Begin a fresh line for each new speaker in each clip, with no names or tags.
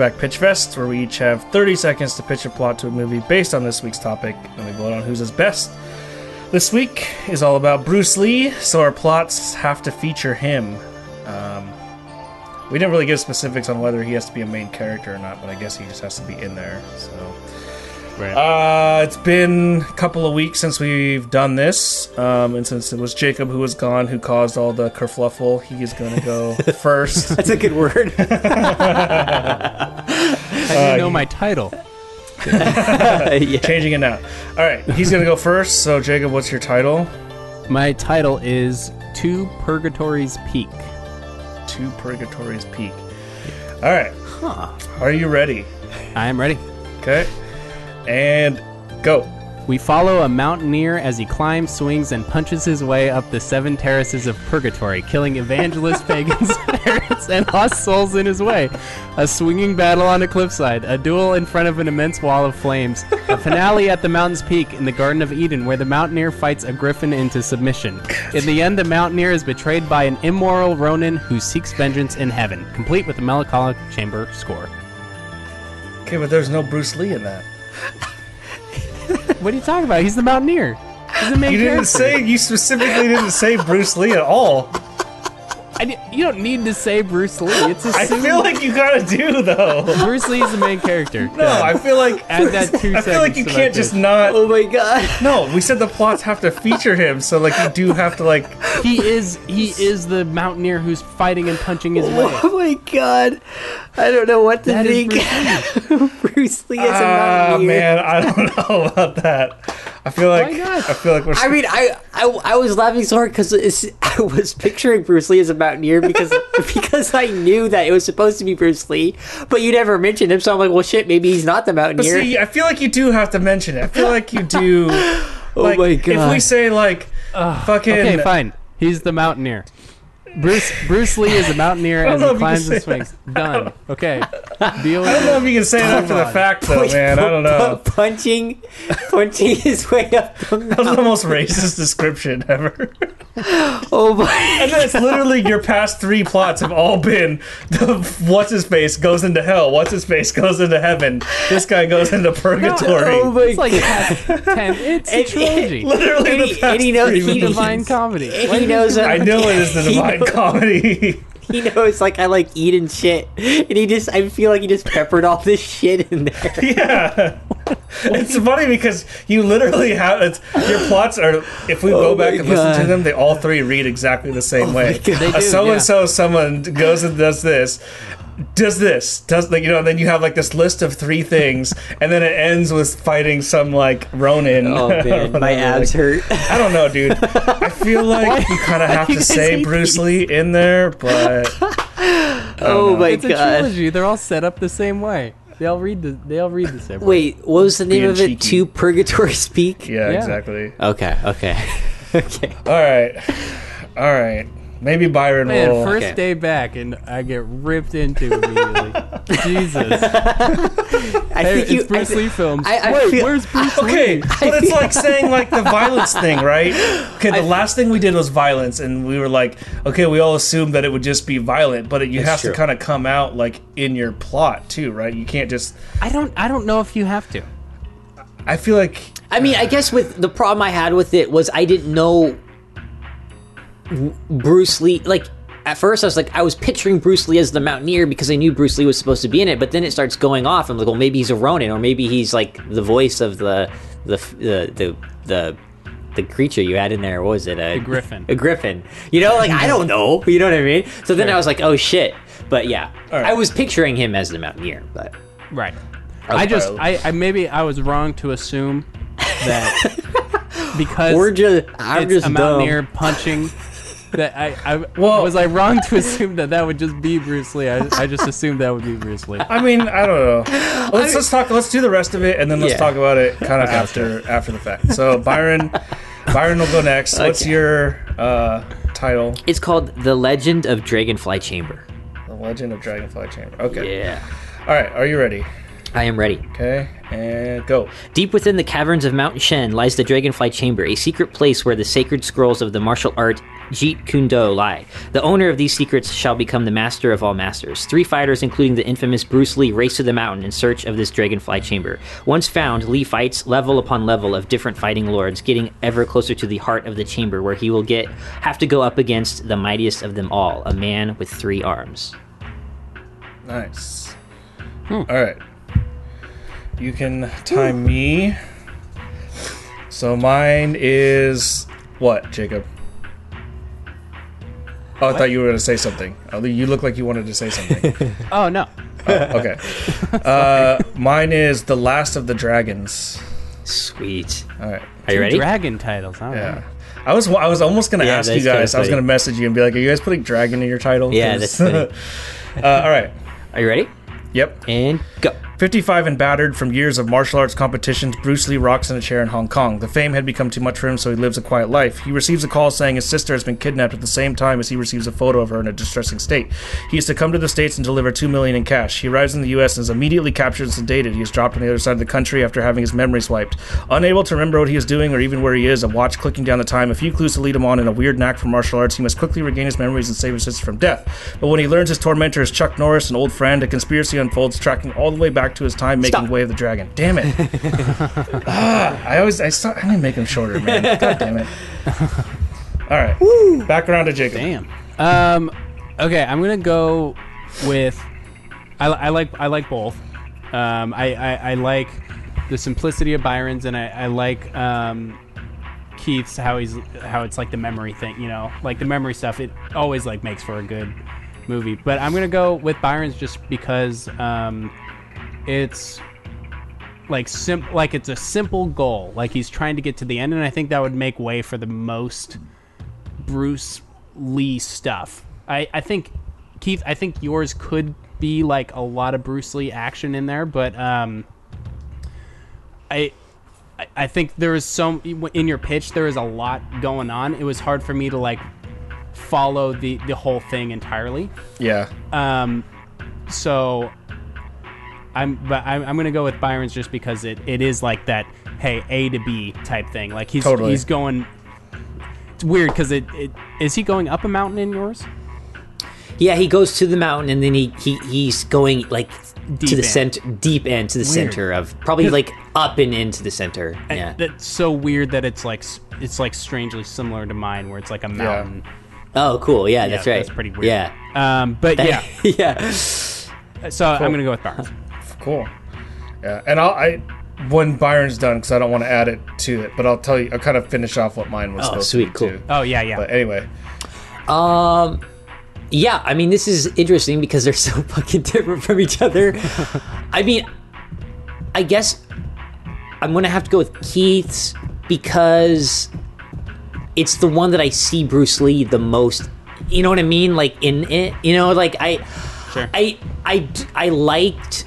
Back Pitch Fest, where we each have 30 seconds to pitch a plot to a movie based on this week's topic, and we vote on who's his best. This week is all about Bruce Lee, so our plots have to feature him. Um, we didn't really give specifics on whether he has to be a main character or not, but I guess he just has to be in there. So,
Right.
uh, it's been a couple of weeks since we've done this, um, and since it was Jacob who was gone who caused all the kerfluffle, he is going to go first.
That's a good word.
How do you know my title?
yeah.
Changing it now. All right, he's going to go first. So, Jacob, what's your title?
My title is To Purgatory's Peak.
To Purgatory's Peak. All right,
Huh.
are you ready?
I am ready.
Okay, and go.
We follow a mountaineer as he climbs, swings, and punches his way up the seven terraces of purgatory, killing evangelist pagans, parents, and lost souls in his way. A swinging battle on a cliffside, a duel in front of an immense wall of flames, a finale at the mountain's peak in the Garden of Eden, where the mountaineer fights a griffin into submission. In the end, the mountaineer is betrayed by an immoral Ronin who seeks vengeance in heaven, complete with a melancholic chamber score.
Okay, but there's no Bruce Lee in that.
What are you talking about? He's the mountaineer. He's the main
You didn't
character.
say. You specifically didn't say Bruce Lee at all.
I you don't need to say Bruce Lee. It's
I
assumed
feel like you gotta do though.
Bruce Lee is the main character.
No, I feel like
Add that two
I feel like
seconds
you
to
can't just
pitch.
not.
Oh my god.
No, we said the plots have to feature him, so like you do have to like.
he is he is the mountaineer who's fighting and punching his way.
Oh my god. I don't know what to
That is
think. Bruce Lee is a
Ah
mountaineer.
man, I don't know about that. I feel like
Why not?
I feel like we're.
I mean, I, I I was laughing so hard because I was picturing Bruce Lee as a mountaineer because because I knew that it was supposed to be Bruce Lee, but you never mentioned him, so I'm like, well, shit, maybe he's not the
But
mountaineer.
see, I feel like you do have to mention it. I feel like you do.
Oh
like,
my
If we say like, fucking.
Okay, fine. He's the mountaineer. Bruce Bruce Lee is a mountaineer
I don't
as he climbs
can
and swings. Done. Okay. Deal
I don't know if you can say it after the fact, though, man. I don't know.
punching, punching his way up the
That was the most racist description ever.
Oh my!
And then it's literally your past three plots have all been the what's his face goes into hell, what's his face goes into heaven, this guy goes into purgatory.
Oh my
It's like past ten. It's a
And-
trilogy.
literally
And
the
he-
past
and he knows-
three
he-
Divine comedy.
He knows
think-
I know it is the
He
divine
knows-
comedy.
He knows like I like eating shit, and he just I feel like he just peppered all this shit in there.
yeah. It's funny because you literally have it's, your plots are. If we go
Oh
back
my
and listen to them, they all three read exactly the same
oh way.
A so and so someone goes and does this, does this, does like you know, and then you have like this list of three things, and then it ends with fighting some like Ronin.
Oh man, my abs
like-
hurt.
I don't know, dude. I feel like you kind of have to say
hate
Bruce Lee in there, but
Oh my
It's a
god!
trilogy. They're all set up the same way. They all read the. They all read the same. way.
Wait, what was the name
Being
of it?
cheeky.
To Purgatory's Peak.
yeah,
Yeah.
exactly.
Okay, okay, okay.
All right, all right. Maybe Byron
Man,
will.
first
Okay.
day back, and I get ripped into immediately. Jesus.
I
Hey,
think
it's
you.
Bruce
I,
Lee films.
I- I
Wait,
feel-
where's Bruce
Okay,
Lee?
but it's like saying like the violence thing, right? Okay, the last thing we did was violence, and we were like, okay, we all assumed that it would just be violent, but it, you have
true.
to kind of come out like in your plot too, right? You can't just.
I don't. I don't know if you have to.
I feel like
I mean, I guess with the problem I had with it was I didn't know Bruce Lee. Like at first, I was like, I was picturing Bruce Lee as the Mountaineer because I knew Bruce Lee was supposed to be in it. But then it starts going off. I'm like, well, maybe he's a Ronin, or maybe he's like the voice of the the the the. the the creature you had in there, what was it? A,
griffin.
A griffin. You know, like I don't know. You know what I mean? So then I was like, oh shit. But yeah,
right.
I was picturing him as the Mountaineer. But
Right. I just. I, I maybe I was wrong to assume that because
we're just, I'm just
a
dumb.
mountaineer punching. That I, I
Well-
was I wrong to assume that that would just be Bruce Lee. I, I just assumed that would be Bruce Lee.
I mean, I don't know. Let's let's talk. Let's do the rest of it, and then let's
Yeah.
talk about it kind of after after the fact. So Byron, Byron will go next. What's your uh, title?
It's called The Legend of Dragonfly Chamber.
The Legend of Dragonfly Chamber. Okay.
Yeah.
All right. Are you ready?
I am ready.
Okay, and go.
Deep within the caverns of Mount Shen lies the Dragonfly Chamber, a secret place where the sacred scrolls of the martial art Jeet Kune Do lie. The owner of these secrets shall become the master of all masters. Three fighters, including the infamous Bruce Lee, race to the mountain in search of this Dragonfly Chamber. Once found, Lee fights level upon level of different fighting lords, getting ever closer to the heart of the chamber, where he will get have to go up against the mightiest of them all, a man with three arms.
Nice. Hmm. All right. You can time me. So mine is what, Jacob? Oh, I thought you were going to say something. Oh, You look like you wanted to say something.
Oh no.
okay. Uh, mine is The Last of the Dragons.
Sweet.
All right.
Are you ready?
Dragon titles. All
Yeah.
right.
I was I was almost gonna
Yeah,
ask you
that's kinda
guys. I was gonna message you and be like, "Are you guys putting dragon in your title?"
Yeah,
'Cause-
that's funny.
uh, all right.
Are you ready?
Yep.
And go.
55 and battered from years of martial arts competitions, Bruce Lee rocks in a chair in Hong Kong. The fame had become too much for him, so he lives a quiet life. He receives a call saying his sister has been kidnapped at the same time as he receives a photo of her in a distressing state. He is to come to the States and deliver two million in cash. He arrives in the US and is immediately captured and sedated. He is dropped on the other side of the country after having his memories wiped. Unable to remember what he is doing or even where he is, a watch clicking down the time, a few clues to lead him on, and a weird knack for martial arts, he must quickly regain his memories and save his sister from death. But when he learns his tormentor is Chuck Norris, an old friend, a conspiracy unfolds, tracking all the way back to his time making
Stop.
Way of the Dragon. Damn it! ah, I always I saw I need to make him shorter, man. God damn it! All right, back around to Jacob.
Damn. Um. Okay, I'm gonna go with. I, I like I like both. Um. I, I I like the simplicity of Byron's, and I I like um. Keith's how he's how it's like the memory thing, you know, like the memory stuff. It always like makes for a good movie. But I'm gonna go with Byron's just because um, it's like sim like it's a simple goal. Like he's trying to get to the end, and I think that would make way for the most Bruce Lee stuff. I, I think Keith, I think yours could be like a lot of Bruce Lee action in there, but um, I. I- think there is so in your pitch there is a lot going on. It was hard for me to like follow the the whole thing entirely.
Yeah,
Um, so I'm but I'm, I'm gonna go with Byron's just because it, it is like that. Hey, A to B type thing. Like he's
Totally.
he's going. It's weird because it, it is he going up a mountain in yours?
Yeah, he goes to the mountain and then he, he he's going like
Deep
to the
end.
center, deep end to the
Weird.
center of probably like up and into the center.
And
Yeah.
That's so weird that it's like it's like strangely similar to mine where it's like a mountain.
Oh, cool. Yeah, that's right.
That's pretty weird.
Yeah.
Um, but yeah,
yeah.
so I'm gonna go with Byron's.
Cool. Yeah, and I'll I when Byron's done because I don't want to add it to it, but I'll tell you. I'll kind of finish off what mine was.
Oh,
supposed
sweet,
to be
cool.
Too.
Oh yeah, yeah.
But anyway,
Um, yeah, I mean, this is interesting because they're so fucking different from each other. I mean, I guess I'm gonna have to go with Keith's because it's the one that I see Bruce Lee the most. You know what I mean? Like in it, you know, like I,
Sure.
I, I, I liked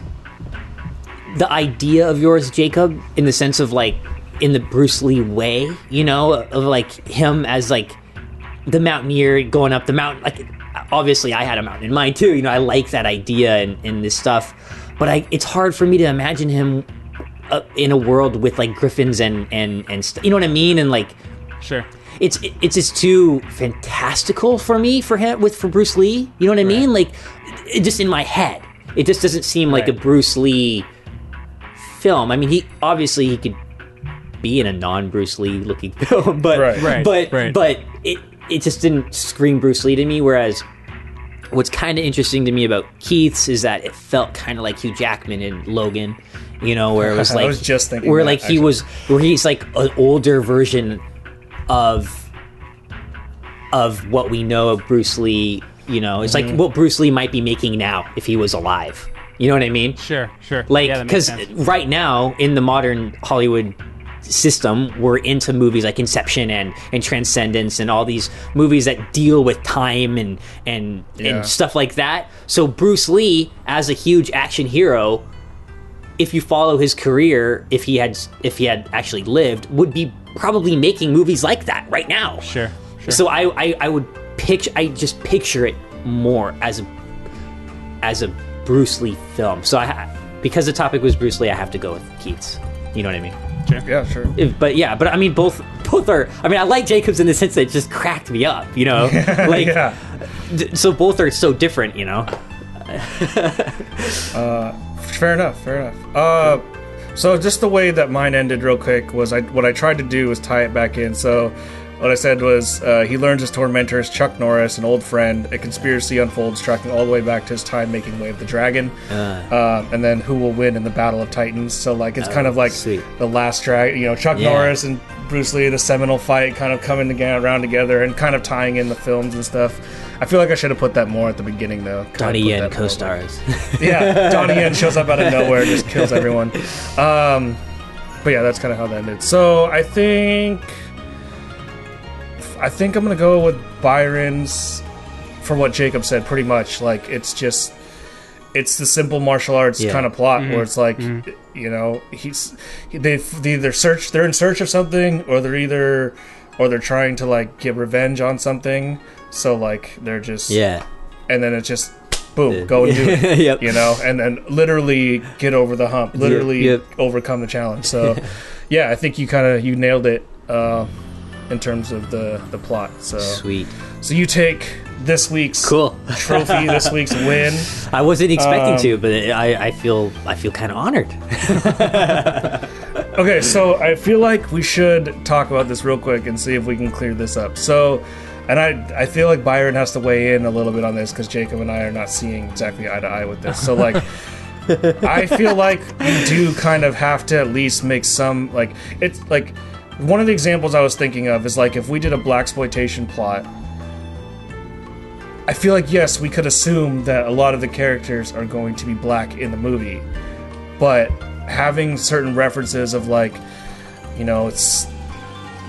the idea of yours, Jacob, in the sense of like in the Bruce Lee way, you know, of like him as like the mountaineer going up the mountain. Like obviously, I had a mountain in mind too. You know, I like that idea and, and this stuff, but I it's hard for me to imagine him uh, in a world with like griffins and and and st- you know what I mean, and like
sure.
it's it's just too fantastical for me for him with for Bruce Lee. You know what I mean? Like it just in my head, it just doesn't seem like a Bruce Lee film. I mean, he obviously he could be in a non Bruce Lee looking film, but
Right.
Right,
but
right.
but it it just didn't scream Bruce Lee to me. Whereas what's kind of interesting to me about Keith's is that it felt kind of like Hugh Jackman in Logan. You know, where it was
I
like
was just thinking
where
that,
like he
actually.
was where he's like an older version of of what we know of Bruce Lee. You know, it's
Mm-hmm.
like what Bruce Lee might be making now if he was alive. You know what I mean?
Sure, sure.
Like,
Yeah, that makes
because
sense.
right now in the modern Hollywood system, we're into movies like Inception and and Transcendence and all these movies that deal with time and and
Yeah.
and stuff like that. So Bruce Lee, as a huge action hero, if you follow his career, if he had if he had actually lived, would be probably making movies like that right now.
sure, sure.
So I, I I would picture I just picture it more as a as a Bruce Lee film. So I because the topic was Bruce Lee, I have to go with Keith's. You know what I mean?
Yeah, sure.
If- but yeah, but I mean both both are. I mean, I like Jacobs in the sense that it just cracked me up. You know, like
yeah.
d- so both are so different. You know.
Fair enough. Fair enough. Uh, so just the way that mine ended, real quick, was I what I tried to do was tie it back in. So what I said was uh, he learns his tormentors, Chuck Norris, an old friend. A conspiracy unfolds, tracking all the way back to his time making Way of the Dragon, uh, and then who will win in the Battle of Titans. So like it's kind of like
sweet.
the last drag. You know, Chuck
Yeah.
Norris and Bruce Lee, the seminal fight, kind of coming together, around together, and kind of tying in the films and stuff. I feel like I should have put that more at the beginning, though.
Donnie Yen
like-
co-stars.
yeah, Donnie Yen shows up out of nowhere and just kills everyone. Um, but yeah, that's kind of how that ended. So I think, I think I'm gonna go with Byron's for what Jacob said. Pretty much, like it's just, it's the simple martial arts
Yeah.
kind of plot where it's like, you know, he's they they either search they're in search of something or they're either or they're trying to like get revenge on something. So like they're just
yeah.
and then it's just boom, go and do it.
Yep.
You know, and then literally get over the hump, literally
yep.
overcome the challenge. So, yeah, I think you kind of you nailed it uh, in terms of the the plot. So,
Sweet.
so you take this week's
Cool.
trophy, this week's win.
I wasn't expecting
Um,
to, but I, I feel I feel kind of honored.
Okay, so I feel like we should talk about this real quick and see if we can clear this up. So, and I I feel like Byron has to weigh in a little bit on this because Jacob and I are not seeing exactly eye to eye with this. So like. I feel like you do kind of have to at least make some like it's like one of the examples I was thinking of is like if we did a blaxploitation plot. I feel like yes, we could assume that a lot of the characters are going to be black in the movie, but having certain references of like, you know, it's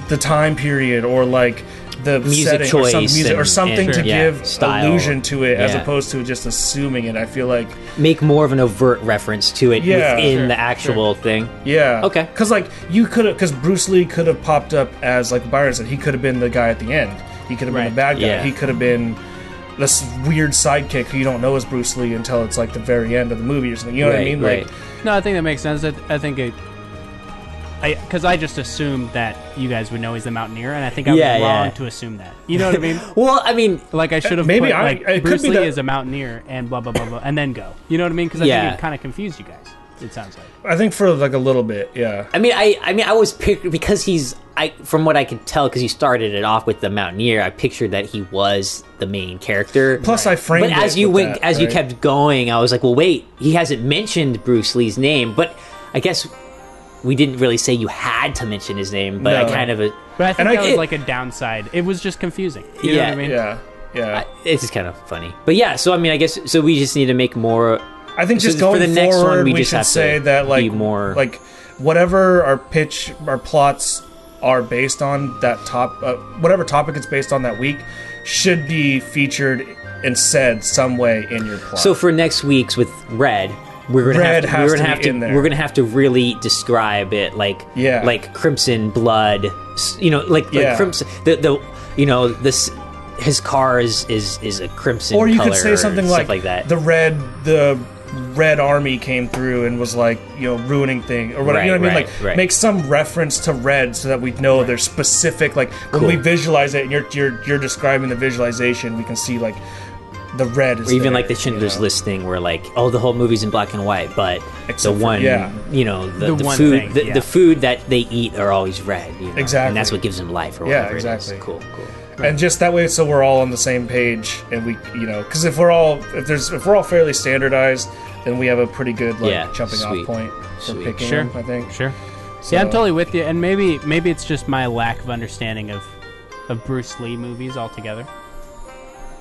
the time period or like the
Music
setting or, some
choice
music, or something
and-
to
yeah,
give
style.
allusion to it as opposed to just assuming it. I feel like
Make more of an overt reference to it
Yeah.
within
Sure,
the actual thing.
Yeah.
Okay.
Because like you could have, because Bruce Lee could have popped up as like Byron said, he could have been the guy at the end. He could have been
Right.
the bad guy.
Yeah.
He could have been this weird sidekick who you don't know is Bruce Lee until it's like the very end of the movie or something. You know what I mean?
right.
Like,
No, I think that makes sense. I, I think it. I because I just assumed that you guys would know he's the Mountaineer, and I think I was
Yeah,
wrong
yeah.
to assume that. You know what I mean?
Well, I mean,
Like I should have
Maybe
put
I-
like
it could
Bruce
be
Lee
that-
is a Mountaineer and blah blah blah blah, and then go. You know what I mean? Because I
Yeah.
think it kind of confused you guys. It sounds like.
I think for like a little bit, yeah.
I mean, I, I mean, I was pic- because he's, I from what I could tell, because he started it off with the Mountaineer. I pictured that he was the main character.
Plus, I framed
but as
it
you
with
went,
that,
as you kept going, I was like, well, wait, he hasn't mentioned Bruce Lee's name, but I guess we didn't really say you had to mention his name. But I kind of, uh,
But I think
And I-
that was
it-
like a downside. It was just confusing. You know
Yeah,
what I mean?
Yeah. Yeah.
I- it's just kind of funny. But yeah, so I mean, I guess so. We just need to make more.
I think
So
just
for the next one, we
we,
just
should
have to
say that like
be more-
like whatever our pitch, our plots are based on that top, uh, whatever topic it's based on that week, should be featured and said some way in your plot.
So for next week's with Red, we're gonna
Red
have to, we're gonna
be
have to
in there.
we're gonna have to really describe it like
Yeah.
like crimson blood, you know, like like
Yeah.
crimson the the you know this his car is is is a crimson
or you could say something like,
like that.
the red the red army came through and was like you know ruining thing or whatever you know what i mean
Right,
like
right, right.
make some reference to red so that we know they're specific like when we visualize it and you're you're you're describing the visualization we can see like the red is
or even
there,
like the
you
Schindler's
know?
List thing, where like, oh, the whole movie's in black and white, but
Except
the
for-
one,
yeah.
you know, the,
The
the,
one
food,
thing,
the,
yeah.
the food that they eat are always red, you know?
Exactly.
and that's what gives them life, or
Yeah,
whatever
exactly.
It is. Cool, cool.
and just that way so we're all on the same page and we you know because if we're all if there's if we're all fairly standardized then we have a pretty good like
Yeah,
jumping
sweet.
off point for
Sweet.
picking
Sure.
them, i think
Sure.
So-
Yeah, I'm totally with you. And maybe maybe it's just my lack of understanding of of Bruce Lee movies altogether.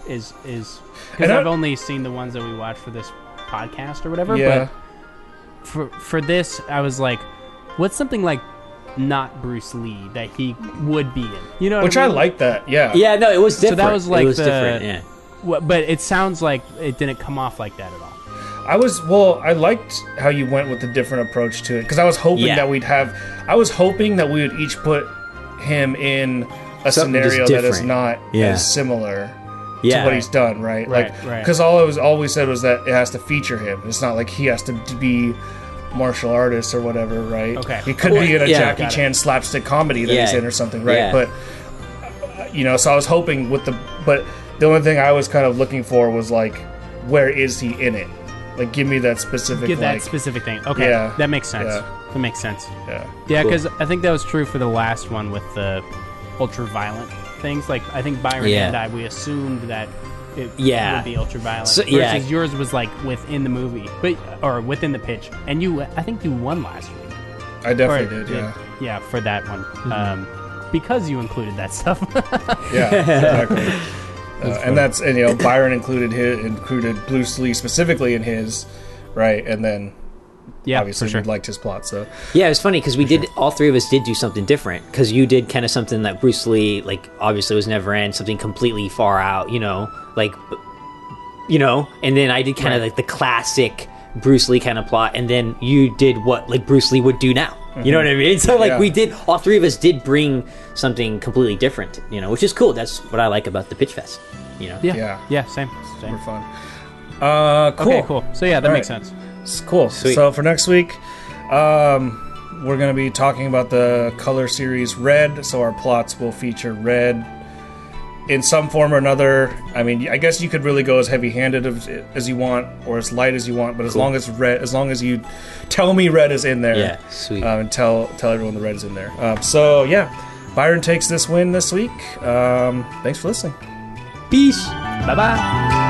Is is because
I-
I've only seen the ones that we watched for this podcast or whatever.
yeah
But for for this, I was like, what's something like not Bruce Lee that he would be in? You know, what
which
I,
i like that yeah
Yeah, no, it was
So
different.
that was like
it was
the-
different. Yeah.
Wha- But it sounds like it didn't come off like that at all.
I was well. I liked how you went with the different approach to it because I was hoping
Yeah.
that we'd have. I was hoping that we would each put him in a
Something
scenario that is not
Yeah.
as similar.
Yeah.
to what he's done, right?
Right,
like,
right.
because all it was always said was that it has to feature him. It's not like he has to be martial artist or whatever, right?
Okay.
He could
Well,
be in a
yeah.
Jackie Chan slapstick comedy that he's in or something, right?
Yeah.
But you know, so I was hoping with the, but the only thing I was kind of looking for was like, where is he in it? Like, give me that specific,
Get that
like,
specific thing. Okay,
Yeah.
that makes sense.
Yeah.
That makes sense.
yeah.
Yeah,
Cool.
because I think that was true for the last one with the ultra violent things. Like I think Byron
Yeah.
and I, we assumed that it
Yeah.
would be ultra violent.
So-
versus
yeah.
yours was like within the movie, but or within the pitch. And you, I think you won last week.
I
Or-
definitely did, yeah.
yeah, for that one, um, because you included that stuff.
Yeah, exactly. Uh, and that's and you know Byron included his included Bruce Lee specifically in his, right? And then
yeah,
obviously
for sure.
we liked his plot, so
Yeah, it was funny because we did all three of us did do something different. Because you did kind of something that Bruce Lee, like, obviously was never in something completely far out. You know, like, you know, and then I did kind of
Right.
like the classic Bruce Lee kind of plot, and then you did what like Bruce Lee would do now. You know what I mean? So like
Yeah.
we did, all three of us did bring something completely different. You know, which is cool. That's what I like about the Pitch Fest. You know,
yeah,
Yeah.
yeah, same, same.
super fun. Uh, cool,
Okay, cool. So yeah, that
All
makes
right.
sense.
It's cool.
Sweet.
So for next week, um, we're gonna be talking about the color series Red. So our plots will feature Red in some form or another. I mean, I guess you could really go as heavy-handed as, as you want, or as light as you want. But as long as red, as long as you tell me Red is in there,
Yeah, sweet.
um, and tell tell everyone the Red is in there. Um, so yeah, Byron takes this win this week. Um, thanks for listening.
Peace.
Bye bye.